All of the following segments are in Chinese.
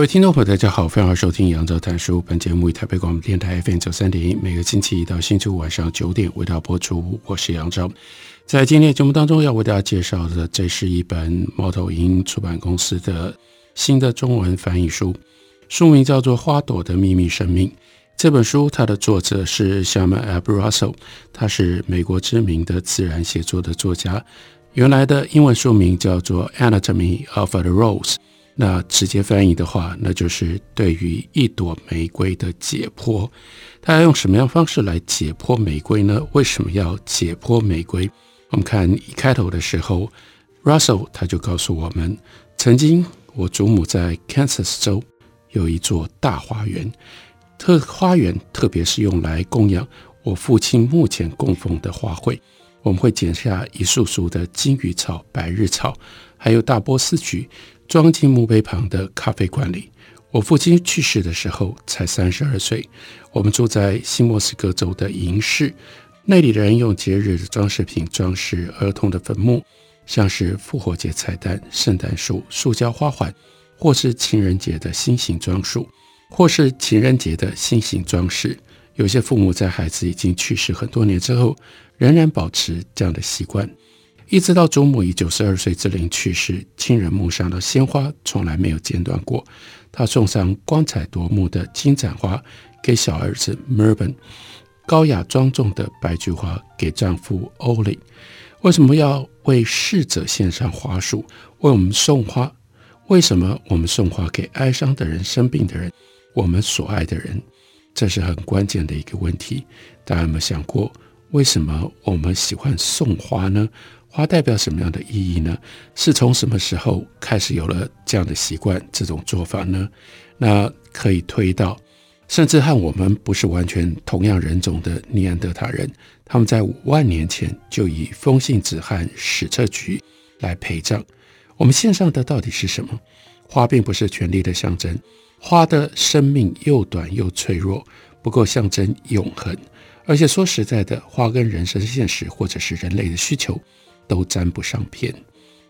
各位听众朋友，大家好，欢迎收听杨照谈书。本节目以台北广播电台 FM 九三点一，每个星期一到星期五晚上九点为大家播出。我是杨照，在今天节目当中要为大家介绍的，这是一本猫头鹰出版公司的新的中文翻译书，书名叫做《花朵的秘密生命》。这本书它的作者是 Sharma Abruzzo，他是美国知名的自然写作的作家。原来的英文书名叫做《Anatomy of a Rose》。那直接翻译的话，那就是对于一朵玫瑰的解剖。他要用什么样方式来解剖玫瑰呢？为什么要解剖玫瑰？我们看一开头的时候，Russell 他就告诉我们，曾经我祖母在 Kansas 州有一座大花园，特花园特别是用来供养我父亲目前供奉的花卉。我们会剪下一束束的金鱼草、百日草，还有大波斯菊。装进墓碑旁的咖啡馆里。我父亲去世的时候才三十二岁。我们住在新墨西哥州的银市，那里的人用节日的装饰品装饰儿童的坟墓，像是复活节彩蛋、圣诞树、塑胶花环，或是情人节的心形装束，或是情人节的心形装饰。有些父母在孩子已经去世很多年之后，仍然保持这样的习惯。一直到祖母以九十二岁之龄去世，亲人墓上的鲜花从来没有间断过。她送上光彩夺目的金盏花给小儿子 Mervyn，高雅庄重的白菊花给丈夫 Ollie。为什么要为逝者献上花束，为我们送花？为什么我们送花给哀伤的人、生病的人、我们所爱的人？这是很关键的一个问题。大家有没有想过，为什么我们喜欢送花呢？花代表什么样的意义呢？是从什么时候开始有了这样的习惯、这种做法呢？那可以推到，甚至和我们不是完全同样人种的尼安德塔人，他们在五万年前就以风信子和矢册菊来陪葬。我们献上的到底是什么？花并不是权力的象征，花的生命又短又脆弱，不够象征永恒。而且说实在的，花跟人生现实或者是人类的需求。都沾不上边，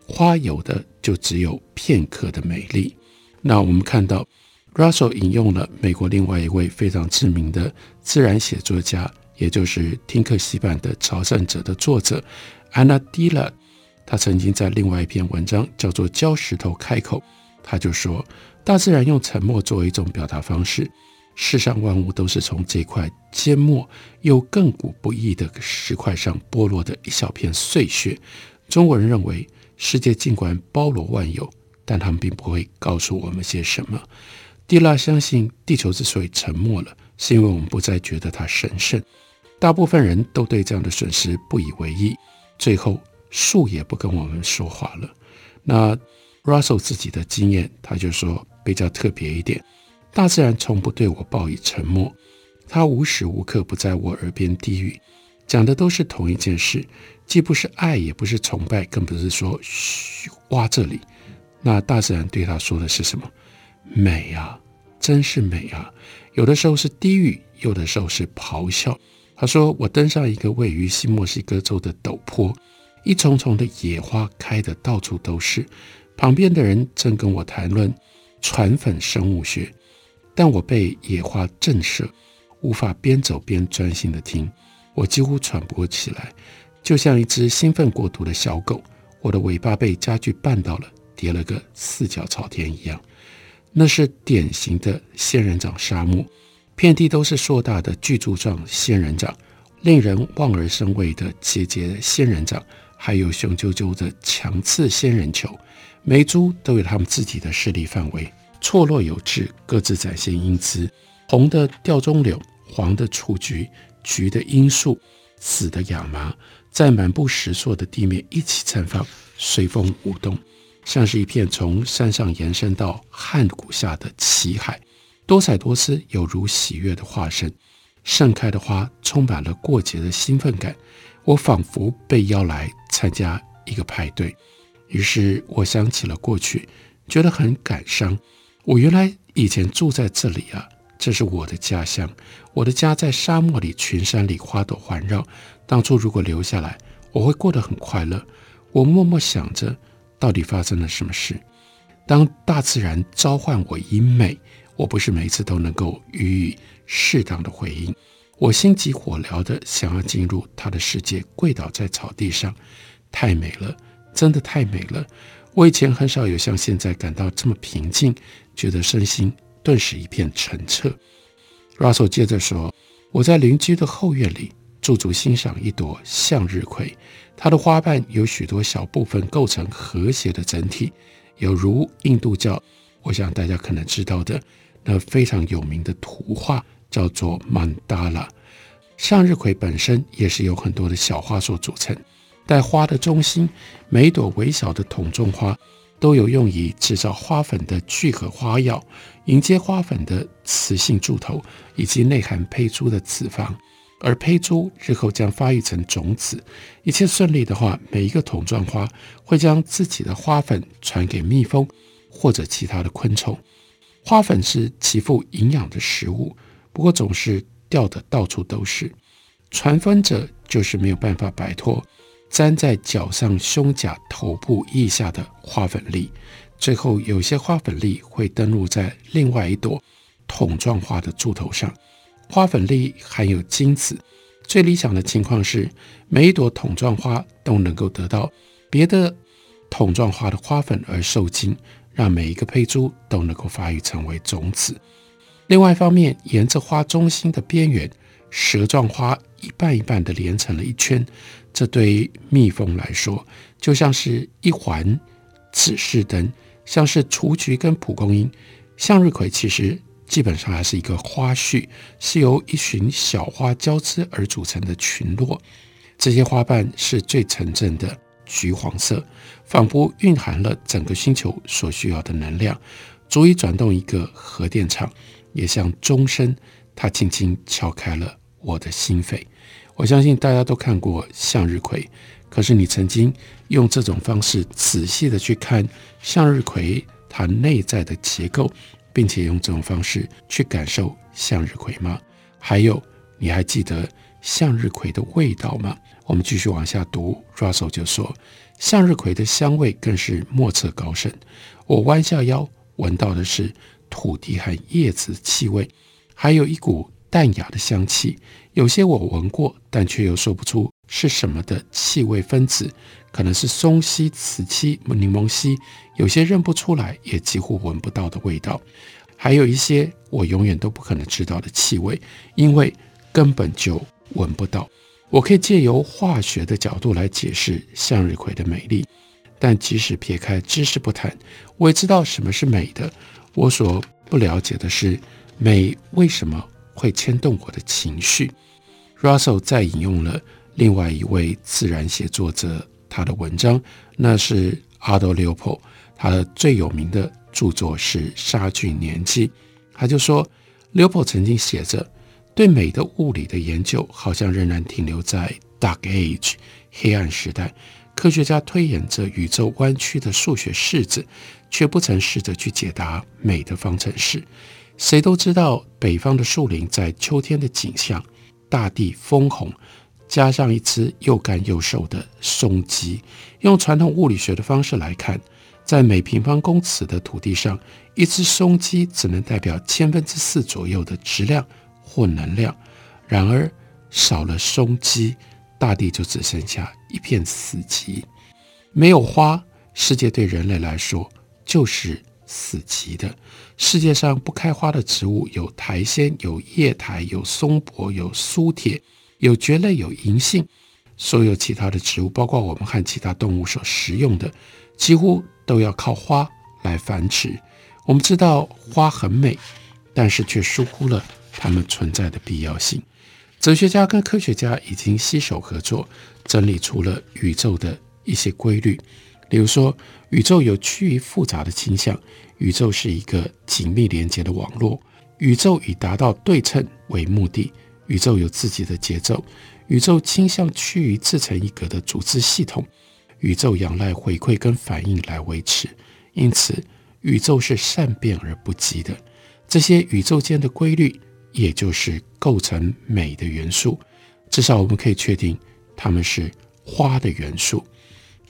花有的就只有片刻的美丽。那我们看到，Russell 引用了美国另外一位非常知名的自然写作家，也就是听客西版的《朝圣者》的作者 Anna Dilla 他曾经在另外一篇文章叫做《教石头开口》，他就说，大自然用沉默作为一种表达方式。世上万物都是从这块缄默又亘古不易的石块上剥落的一小片碎屑。中国人认为，世界尽管包罗万有，但他们并不会告诉我们些什么。蒂拉相信，地球之所以沉默了，是因为我们不再觉得它神圣。大部分人都对这样的损失不以为意。最后，树也不跟我们说话了。那 Russell 自己的经验，他就说比较特别一点。大自然从不对我报以沉默，它无时无刻不在我耳边低语，讲的都是同一件事，既不是爱，也不是崇拜，更不是说“嘘，挖这里”。那大自然对他说的是什么？美啊，真是美啊！有的时候是低语，有的时候是咆哮。他说：“我登上一个位于新墨西哥州的陡坡，一丛丛的野花开得到处都是，旁边的人正跟我谈论传粉生物学。”但我被野花震慑，无法边走边专心地听，我几乎喘不过气来，就像一只兴奋过度的小狗。我的尾巴被家具绊倒了，跌了个四脚朝天一样。那是典型的仙人掌沙漠，遍地都是硕大的巨柱状仙人掌，令人望而生畏的节节仙人掌，还有雄赳赳的强刺仙人球，每株都有它们自己的势力范围。错落有致，各自展现英姿。红的吊钟柳，黄的雏菊，橘的罂粟，紫的亚麻，在满布石塑的地面一起绽放，随风舞动，像是一片从山上延伸到汉谷下的奇海，多彩多姿，有如喜悦的化身。盛开的花充满了过节的兴奋感，我仿佛被邀来参加一个派对。于是我想起了过去，觉得很感伤。我原来以前住在这里啊，这是我的家乡。我的家在沙漠里，群山里，花朵环绕。当初如果留下来，我会过得很快乐。我默默想着，到底发生了什么事？当大自然召唤我以美，我不是每次都能够予以适当的回应。我心急火燎地想要进入他的世界，跪倒在草地上，太美了。真的太美了！我以前很少有像现在感到这么平静，觉得身心顿时一片澄澈。Russell 接着说：“我在邻居的后院里驻足欣赏一朵向日葵，它的花瓣由许多小部分构成和谐的整体，有如印度教，我想大家可能知道的那非常有名的图画叫做曼达拉。向日葵本身也是由很多的小花所组成。”在花的中心，每一朵微小的筒状花都有用以制造花粉的聚合花药，迎接花粉的雌性柱头以及内含胚珠的子房，而胚珠日后将发育成种子。一切顺利的话，每一个筒状花会将自己的花粉传给蜜蜂或者其他的昆虫。花粉是极富营养的食物，不过总是掉得到处都是。传粉者就是没有办法摆脱。粘在脚上、胸甲、头部腋下的花粉粒，最后有些花粉粒会登陆在另外一朵筒状花的柱头上。花粉粒含有精子，最理想的情况是每一朵筒状花都能够得到别的筒状花的花粉而受精，让每一个胚珠都能够发育成为种子。另外一方面，沿着花中心的边缘，蛇状花一半一半地连成了一圈。这对蜜蜂来说，就像是一环指示灯，像是雏菊跟蒲公英。向日葵其实基本上还是一个花序，是由一群小花交织而组成的群落。这些花瓣是最纯正的橘黄色，仿佛蕴含了整个星球所需要的能量，足以转动一个核电厂。也像钟声，它轻轻敲开了我的心扉。我相信大家都看过向日葵，可是你曾经用这种方式仔细的去看向日葵它内在的结构，并且用这种方式去感受向日葵吗？还有，你还记得向日葵的味道吗？我们继续往下读，Russell 就说，向日葵的香味更是莫测高深。我弯下腰，闻到的是土地和叶子气味，还有一股淡雅的香气。有些我闻过，但却又说不出是什么的气味分子，可能是松烯、瓷漆、柠檬烯。有些认不出来，也几乎闻不到的味道，还有一些我永远都不可能知道的气味，因为根本就闻不到。我可以借由化学的角度来解释向日葵的美丽，但即使撇开知识不谈，我也知道什么是美的。我所不了解的是，美为什么会牵动我的情绪。Russell 再引用了另外一位自然写作者他的文章，那是 a d o l e o p o 他的最有名的著作是《杀菌年纪》。他就说 l e o p o 曾经写着，对美的物理的研究好像仍然停留在 Dark Age 黑暗时代。科学家推演着宇宙弯曲的数学式子，却不曾试着去解答美的方程式。谁都知道，北方的树林在秋天的景象，大地枫红，加上一只又干又瘦的松鸡。用传统物理学的方式来看，在每平方公尺的土地上，一只松鸡只能代表千分之四左右的质量或能量。然而，少了松鸡，大地就只剩下一片死寂。没有花，世界对人类来说就是死寂的。世界上不开花的植物有苔藓，有叶苔，有松柏，有苏铁，有蕨类，有银杏。所有其他的植物，包括我们和其他动物所食用的，几乎都要靠花来繁殖。我们知道花很美，但是却疏忽了它们存在的必要性。哲学家跟科学家已经携手合作，整理出了宇宙的一些规律。比如说，宇宙有趋于复杂的倾向，宇宙是一个紧密连接的网络，宇宙以达到对称为目的，宇宙有自己的节奏，宇宙倾向趋于自成一格的组织系统，宇宙仰赖回馈跟反应来维持，因此宇宙是善变而不急的。这些宇宙间的规律，也就是构成美的元素。至少我们可以确定，它们是花的元素。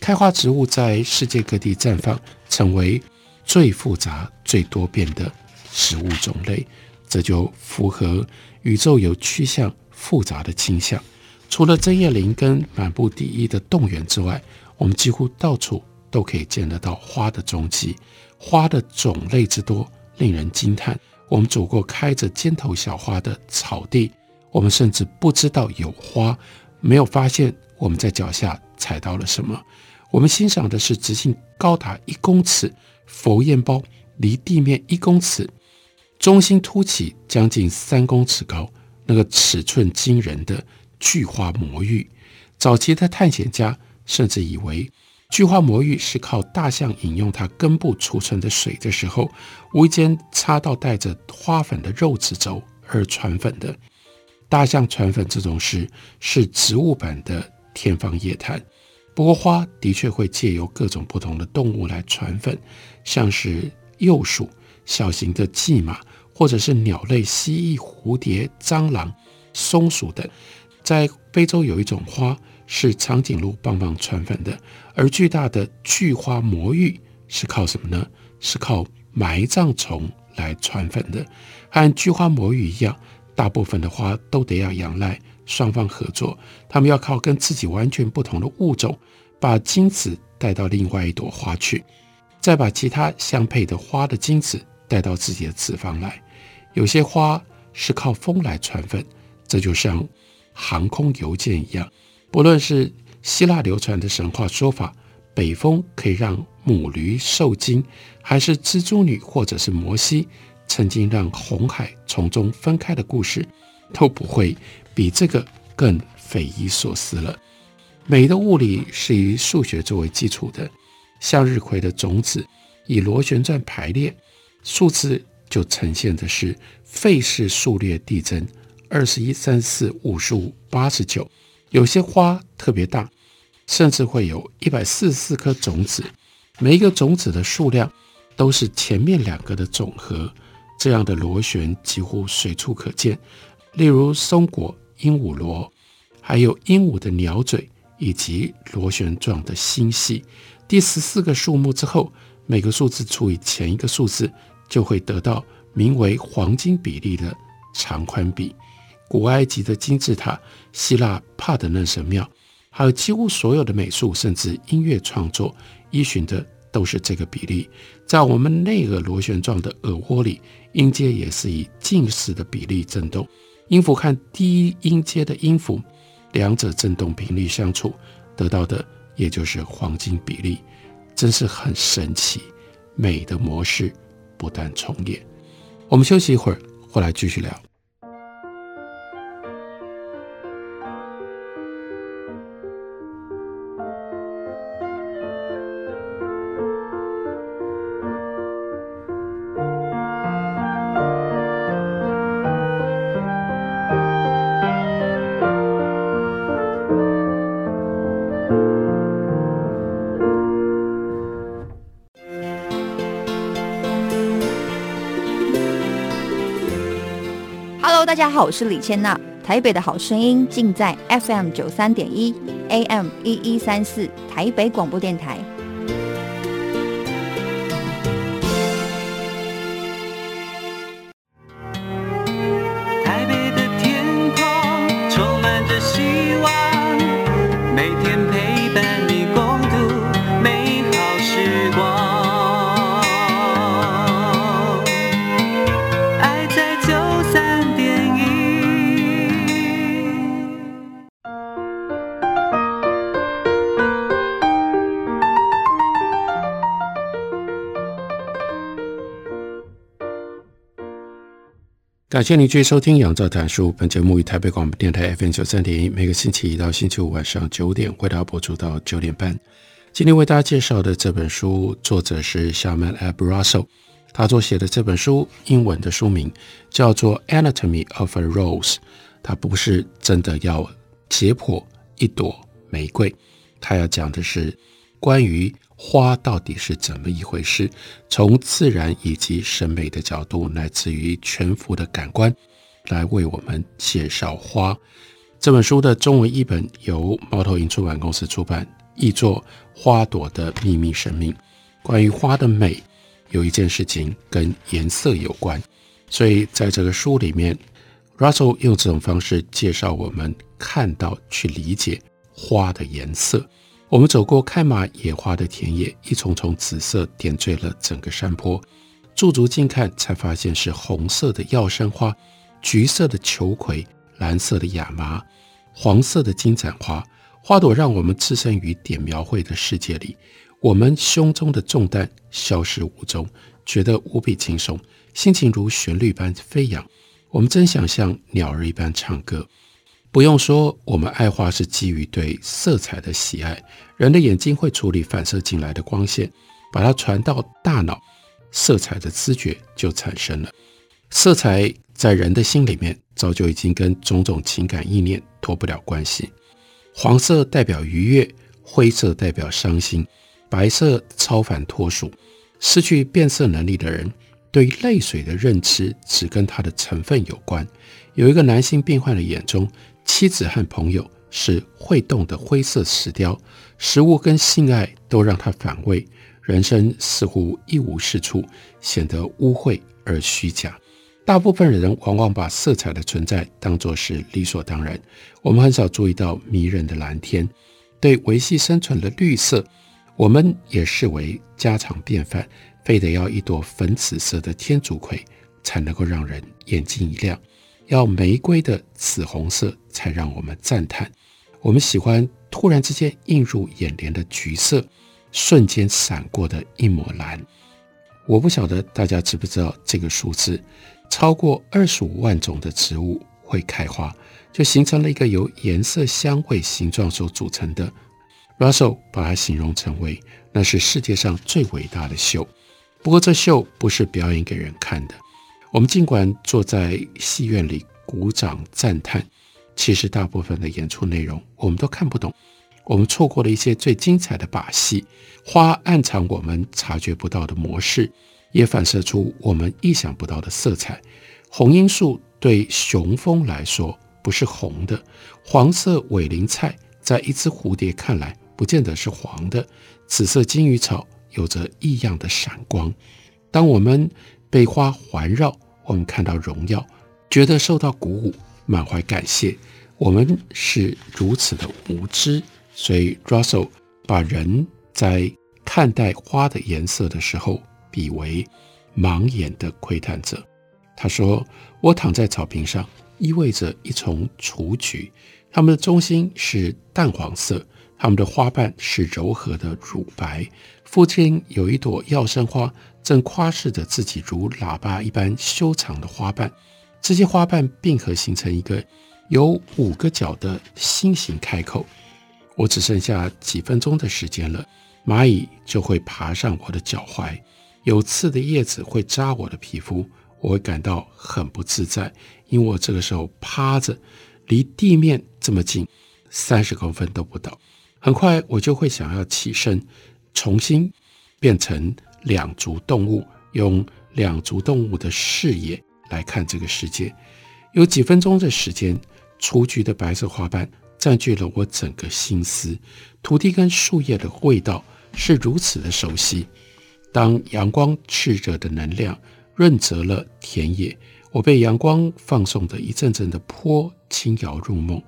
开花植物在世界各地绽放，成为最复杂、最多变的植物种类。这就符合宇宙有趋向复杂的倾向。除了针叶林跟满布底衣的冻原之外，我们几乎到处都可以见得到花的踪迹。花的种类之多，令人惊叹。我们走过开着尖头小花的草地，我们甚至不知道有花，没有发现我们在脚下踩到了什么。我们欣赏的是直径高达一公尺、佛焰苞离地面一公尺、中心凸起将近三公尺高、那个尺寸惊人的巨花魔芋。早期的探险家甚至以为。巨花魔芋是靠大象饮用它根部储存的水的时候，无意间插到带着花粉的肉质轴而传粉的。大象传粉这种事是植物版的天方夜谭。不过花的确会借由各种不同的动物来传粉，像是鼬鼠、小型的蓟马，或者是鸟类、蜥蜴、蝴蝶、蟑螂、松鼠等。在非洲有一种花。是长颈鹿棒棒传粉的，而巨大的巨花魔芋是靠什么呢？是靠埋葬虫来传粉的。和巨花魔芋一样，大部分的花都得要仰赖双方合作，他们要靠跟自己完全不同的物种，把精子带到另外一朵花去，再把其他相配的花的精子带到自己的子房来。有些花是靠风来传粉，这就像航空邮件一样。不论是希腊流传的神话说法，北风可以让母驴受精，还是蜘蛛女或者是摩西曾经让红海从中分开的故事，都不会比这个更匪夷所思了。美的物理是以数学作为基础的，向日葵的种子以螺旋状排列，数字就呈现的是费氏数列递增，二十一、三四、五十五、八十九。有些花特别大，甚至会有一百四十四颗种子，每一个种子的数量都是前面两个的总和。这样的螺旋几乎随处可见，例如松果鹦鹉螺，还有鹦鹉的鸟嘴，以及螺旋状的星系。第十四个数目之后，每个数字除以前一个数字，就会得到名为黄金比例的长宽比。古埃及的金字塔、希腊帕德嫩神庙，还有几乎所有的美术甚至音乐创作，依循的都是这个比例。在我们内耳螺旋状的耳蜗里，音阶也是以近似的比例振动。音符和低音阶的音符，两者振动频率相处，得到的也就是黄金比例，真是很神奇。美的模式不断重演。我们休息一会儿，回来继续聊。大家好，我是李千娜。台北的好声音尽在 FM 九三点一，AM 一一三四，台北广播电台。感谢您继续收听《杨照谈书》。本节目于台北广播电台 FM 九三点一，每个星期一到星期五晚上九点为大家播出到九点半。今天为大家介绍的这本书，作者是 Sharman Abu Russell。他所写的这本书，英文的书名叫做《Anatomy of a Rose》。他不是真的要解剖一朵玫瑰，他要讲的是关于。花到底是怎么一回事？从自然以及审美的角度，乃至于全幅的感官，来为我们介绍花。这本书的中文译本由猫头鹰出版公司出版，译作《花朵的秘密生命》。关于花的美，有一件事情跟颜色有关，所以在这个书里面，Russell 用这种方式介绍我们看到、去理解花的颜色。我们走过开满野花的田野，一丛丛紫色点缀了整个山坡。驻足近看，才发现是红色的药山花、橘色的球葵、蓝色的亚麻、黄色的金盏花。花朵让我们置身于点描绘的世界里，我们胸中的重担消失无踪，觉得无比轻松，心情如旋律般飞扬。我们真想像鸟儿一般唱歌。不用说，我们爱花是基于对色彩的喜爱。人的眼睛会处理反射进来的光线，把它传到大脑，色彩的知觉就产生了。色彩在人的心里面早就已经跟种种情感意念脱不了关系。黄色代表愉悦，灰色代表伤心，白色超凡脱俗。失去变色能力的人，对泪水的认知只跟它的成分有关。有一个男性病患的眼中。妻子和朋友是会动的灰色石雕，食物跟性爱都让他反胃，人生似乎一无是处，显得污秽而虚假。大部分人往往把色彩的存在当作是理所当然，我们很少注意到迷人的蓝天，对维系生存的绿色，我们也视为家常便饭，非得要一朵粉紫色的天竺葵才能够让人眼睛一亮。要玫瑰的紫红色才让我们赞叹，我们喜欢突然之间映入眼帘的橘色，瞬间闪过的一抹蓝。我不晓得大家知不知道这个数字，超过二十五万种的植物会开花，就形成了一个由颜色、香味、形状所组成的。Russell 把它形容成为那是世界上最伟大的秀。不过这秀不是表演给人看的。我们尽管坐在戏院里鼓掌赞叹，其实大部分的演出内容我们都看不懂。我们错过了一些最精彩的把戏。花暗藏我们察觉不到的模式，也反射出我们意想不到的色彩。红罂粟对雄蜂来说不是红的，黄色委陵菜在一只蝴蝶看来不见得是黄的，紫色金鱼草有着异样的闪光。当我们被花环绕，我们看到荣耀，觉得受到鼓舞，满怀感谢。我们是如此的无知，所以 Russell 把人在看待花的颜色的时候，比为盲眼的窥探者。他说：“我躺在草坪上，依偎着一丛雏菊，它们的中心是淡黄色，它们的花瓣是柔和的乳白。附近有一朵药山花。”正夸饰着自己如喇叭一般修长的花瓣，这些花瓣并合形成一个有五个角的心形开口。我只剩下几分钟的时间了，蚂蚁就会爬上我的脚踝，有刺的叶子会扎我的皮肤，我会感到很不自在，因为我这个时候趴着，离地面这么近，三十公分都不到。很快我就会想要起身，重新变成。两足动物用两足动物的视野来看这个世界，有几分钟的时间，雏菊的白色花瓣占据了我整个心思。土地跟树叶的味道是如此的熟悉。当阳光炽热的能量润泽了田野，我被阳光放送的一阵阵的波轻摇入梦。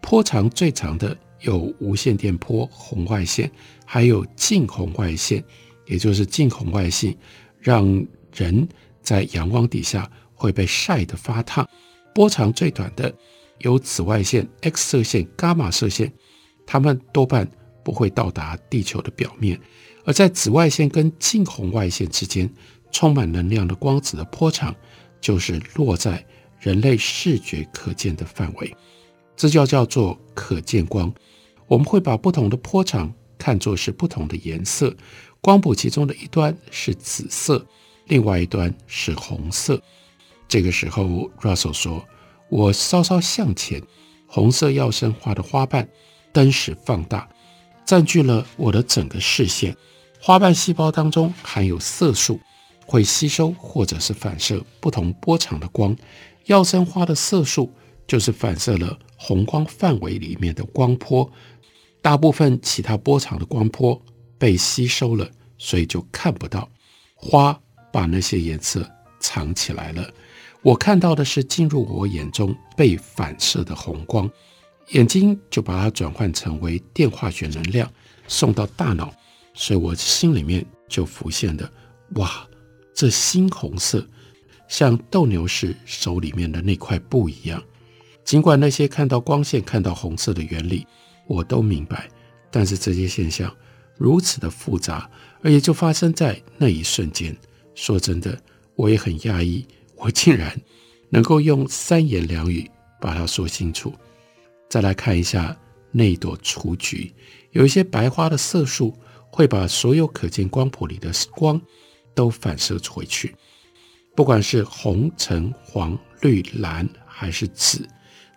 波长最长的有无线电波红外线，还有近红外线。也就是近红外线，让人在阳光底下会被晒得发烫。波长最短的有紫外线、X 射线、伽马射线，它们多半不会到达地球的表面。而在紫外线跟近红外线之间，充满能量的光子的波长，就是落在人类视觉可见的范围，这就叫做可见光。我们会把不同的波长看作是不同的颜色，光谱其中的一端是紫色，另外一端是红色。这个时候，Russell 说：“我稍稍向前，红色药生花的花瓣灯时放大，占据了我的整个视线。花瓣细胞当中含有色素，会吸收或者是反射不同波长的光。药生花的色素就是反射了红光范围里面的光波。”大部分其他波长的光波被吸收了，所以就看不到。花把那些颜色藏起来了。我看到的是进入我眼中被反射的红光，眼睛就把它转换成为电化学能量送到大脑，所以我心里面就浮现的：哇，这猩红色像斗牛士手里面的那块布一样。尽管那些看到光线、看到红色的原理。我都明白，但是这些现象如此的复杂，而且就发生在那一瞬间。说真的，我也很讶异，我竟然能够用三言两语把它说清楚。再来看一下那一朵雏菊，有一些白花的色素会把所有可见光谱里的光都反射回去，不管是红、橙、黄、绿、蓝还是紫，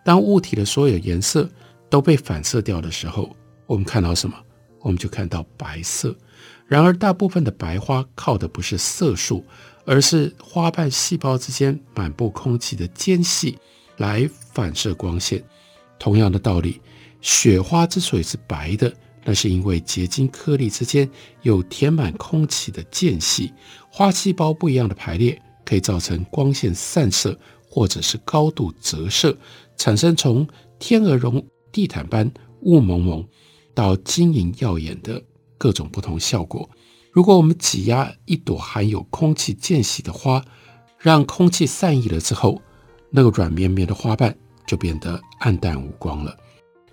当物体的所有颜色。都被反射掉的时候，我们看到什么？我们就看到白色。然而，大部分的白花靠的不是色素，而是花瓣细胞之间满布空气的间隙来反射光线。同样的道理，雪花之所以是白的，那是因为结晶颗粒之间有填满空气的间隙。花细胞不一样的排列，可以造成光线散射，或者是高度折射，产生从天鹅绒。地毯般雾蒙蒙到晶莹耀眼的各种不同效果。如果我们挤压一朵含有空气间隙的花，让空气散逸了之后，那个软绵绵的花瓣就变得暗淡无光了。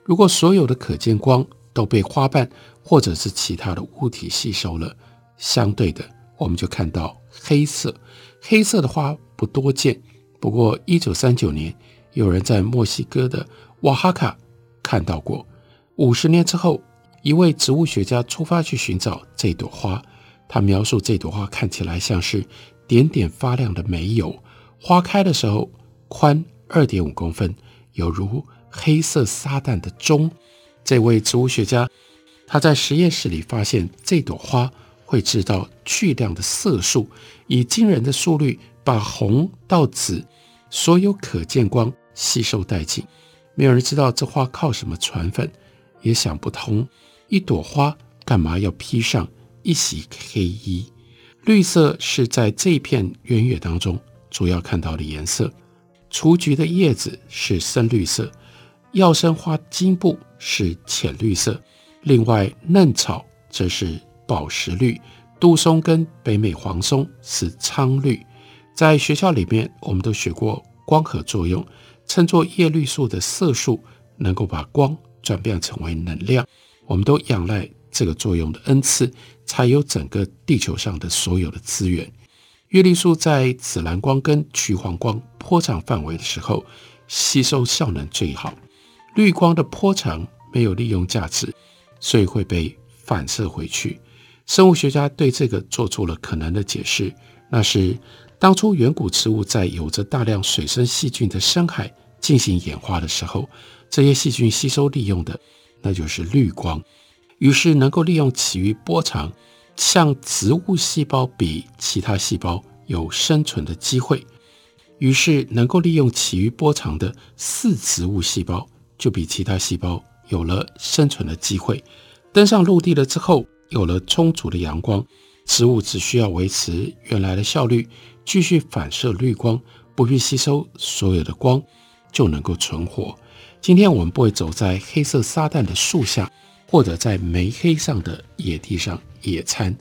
如果所有的可见光都被花瓣或者是其他的物体吸收了，相对的，我们就看到黑色。黑色的花不多见，不过一九三九年，有人在墨西哥的瓦哈卡。看到过，五十年之后，一位植物学家出发去寻找这朵花。他描述这朵花看起来像是点点发亮的煤油，花开的时候宽二点五公分，有如黑色撒旦的钟。这位植物学家他在实验室里发现，这朵花会制造巨量的色素，以惊人的速率把红到紫所有可见光吸收殆尽。没有人知道这花靠什么传粉，也想不通，一朵花干嘛要披上一袭黑衣？绿色是在这片原野当中主要看到的颜色。雏菊的叶子是深绿色，药生花茎部是浅绿色，另外嫩草则是宝石绿，杜松跟北美黄松是苍绿。在学校里面，我们都学过光合作用。称作叶绿素的色素能够把光转变成为能量，我们都仰赖这个作用的恩赐，才有整个地球上的所有的资源。叶绿素在紫蓝光跟橘黄光波长范围的时候，吸收效能最好。绿光的波长没有利用价值，所以会被反射回去。生物学家对这个做出了可能的解释，那是。当初远古植物在有着大量水生细菌的深海进行演化的时候，这些细菌吸收利用的那就是绿光，于是能够利用其余波长，向植物细胞比其他细胞有生存的机会，于是能够利用其余波长的四植物细胞就比其他细胞有了生存的机会。登上陆地了之后，有了充足的阳光，植物只需要维持原来的效率。继续反射绿光，不必吸收所有的光，就能够存活。今天我们不会走在黑色撒旦的树下，或者在煤黑上的野地上野餐，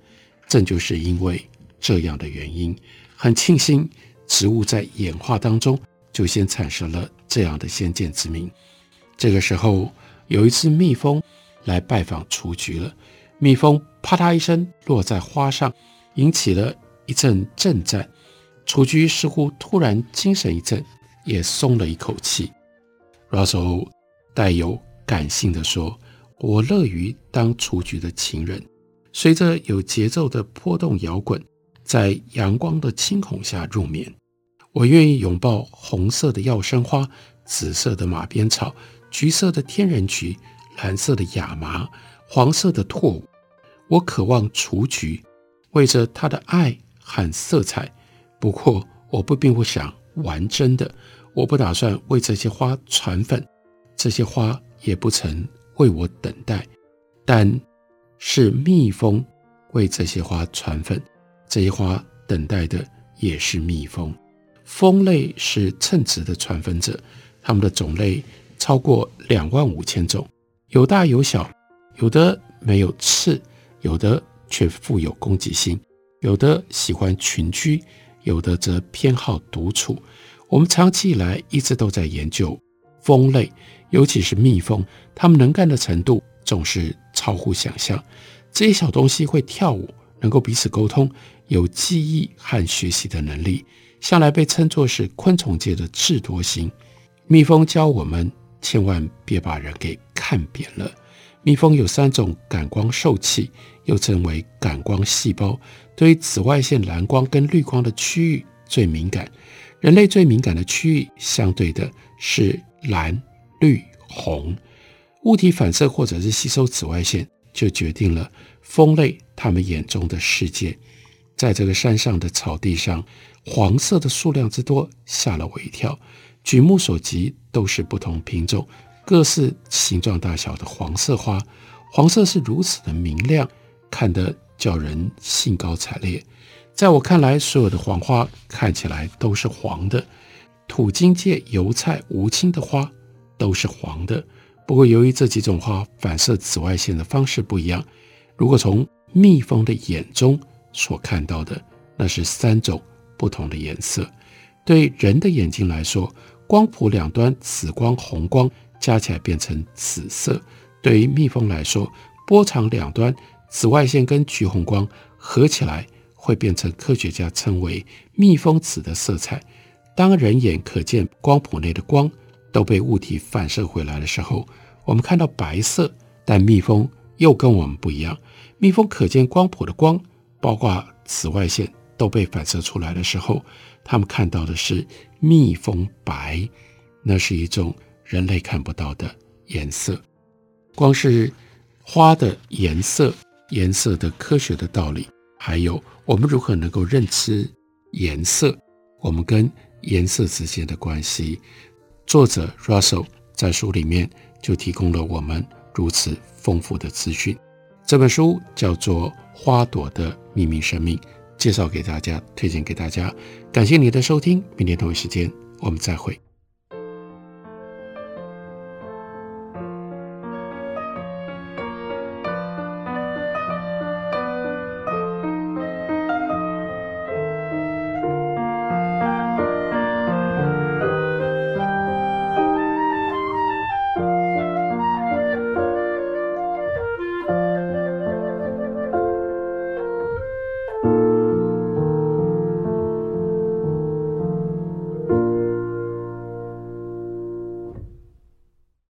正就是因为这样的原因。很庆幸，植物在演化当中就先产生了这样的先见之明。这个时候，有一只蜜蜂来拜访雏菊了，蜜蜂啪嗒一声落在花上，引起了一阵震颤。雏菊似乎突然精神一振，也松了一口气。Russell 带有感性地说：“我乐于当雏菊的情人，随着有节奏的波动摇滚，在阳光的轻孔下入眠。我愿意拥抱红色的药生花、紫色的马鞭草、橘色的天人菊、蓝色的亚麻、黄色的拓舞。我渴望雏菊，为着它的爱和色彩。不过，我不并不想玩真的。”我不打算为这些花传粉，这些花也不曾为我等待，但是蜜蜂为这些花传粉，这些花等待的也是蜜蜂。蜂类是称职的传粉者，它们的种类超过两万五千种，有大有小，有的没有刺，有的却富有攻击性，有的喜欢群居，有的则偏好独处。我们长期以来一直都在研究蜂类，尤其是蜜蜂，它们能干的程度总是超乎想象。这些小东西会跳舞，能够彼此沟通，有记忆和学习的能力，向来被称作是昆虫界的智多星。蜜蜂教我们千万别把人给看扁了。蜜蜂有三种感光受器，又称为感光细胞，对于紫外线蓝光跟绿光的区域最敏感。人类最敏感的区域，相对的是蓝、绿、红。物体反射或者是吸收紫外线，就决定了蜂类它们眼中的世界。在这个山上的草地上，黄色的数量之多，吓了我一跳。举目所及，都是不同品种、各式形状大小的黄色花。黄色是如此的明亮，看得叫人兴高采烈。在我看来，所有的黄花看起来都是黄的。土金芥、油菜、无青的花都是黄的。不过，由于这几种花反射紫外线的方式不一样，如果从蜜蜂的眼中所看到的，那是三种不同的颜色。对人的眼睛来说，光谱两端紫光、红光加起来变成紫色；对于蜜蜂来说，波长两端紫外线跟橘红光合起来。会变成科学家称为蜜蜂紫的色彩。当人眼可见光谱内的光都被物体反射回来的时候，我们看到白色。但蜜蜂又跟我们不一样，蜜蜂可见光谱的光，包括紫外线都被反射出来的时候，他们看到的是蜜蜂白，那是一种人类看不到的颜色。光是花的颜色，颜色的科学的道理。还有，我们如何能够认知颜色？我们跟颜色之间的关系。作者 Russell 在书里面就提供了我们如此丰富的资讯。这本书叫做《花朵的秘密生命》，介绍给大家，推荐给大家。感谢你的收听，明天同一时间我们再会。